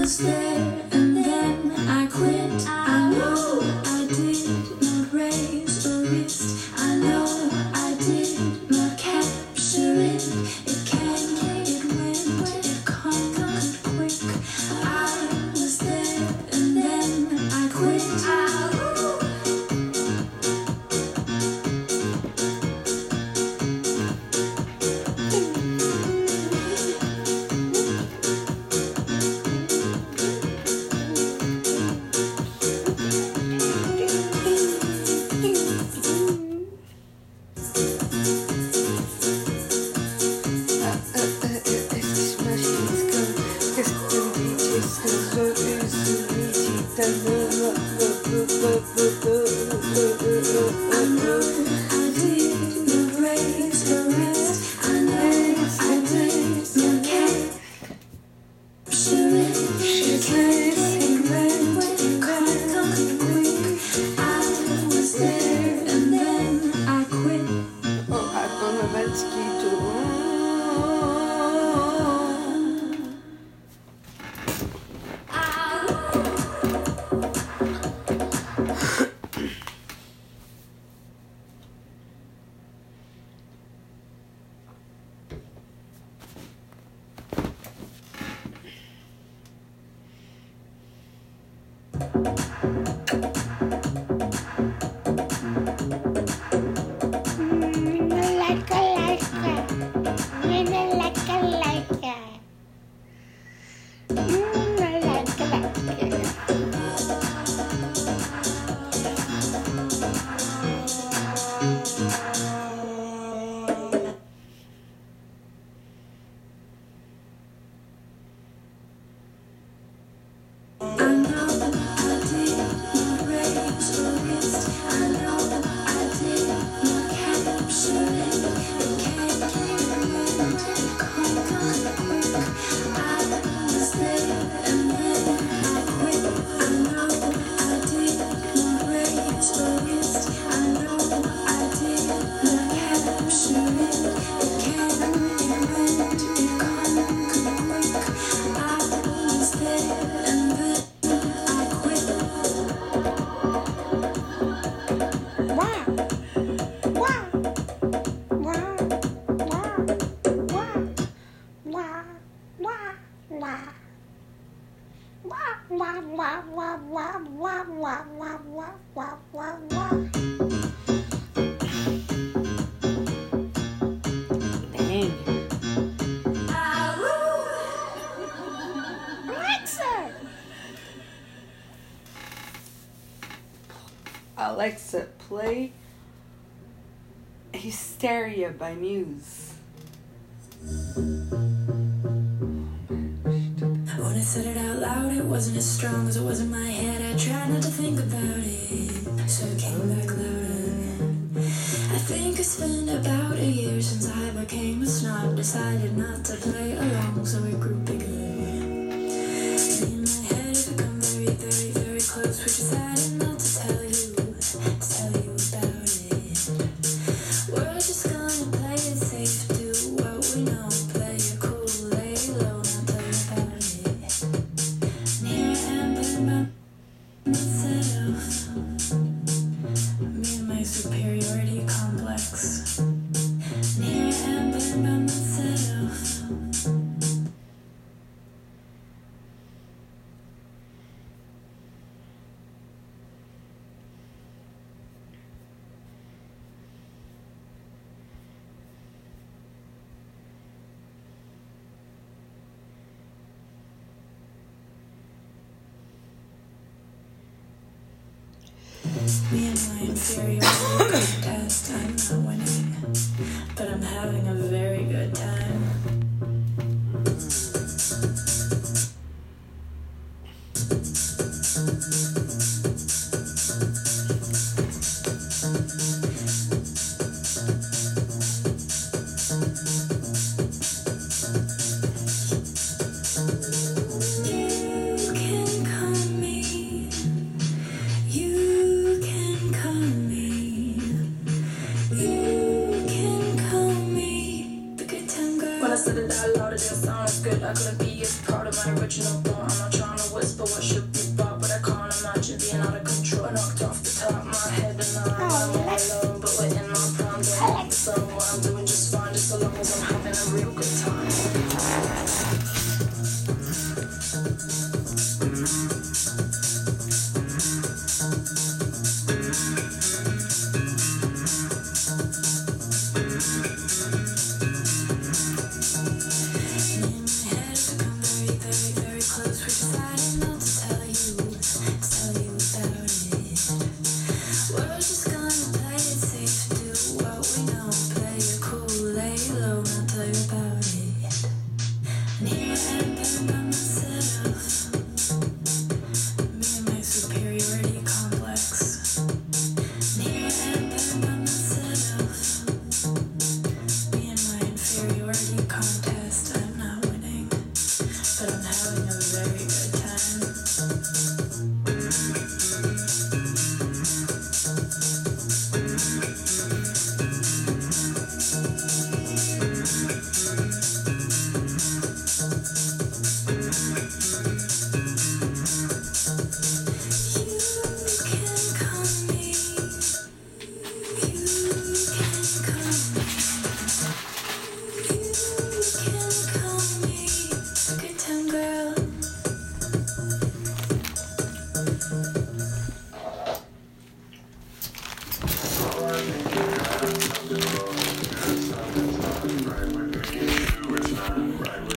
was there I've lived in the rains. wah. Wah, wah, wah, wah, wah, wah, wah, wah, wah, wah, wah. Bang. Alexa! Alexa, play Hysteria by Muse. said it out loud, it wasn't as strong as it was in my head. I tried not to think about it, so it came back louder. I think it's been about a year since I became a snob, decided not to play along, so it grew bigger. Me and my inferior test. I'm not winning, but I'm having a I could be as proud of my original thought. I'm not trying to whisper what should be bought, but I can't imagine being out of control. Knocked off the top of my head and I'm oh, 死了一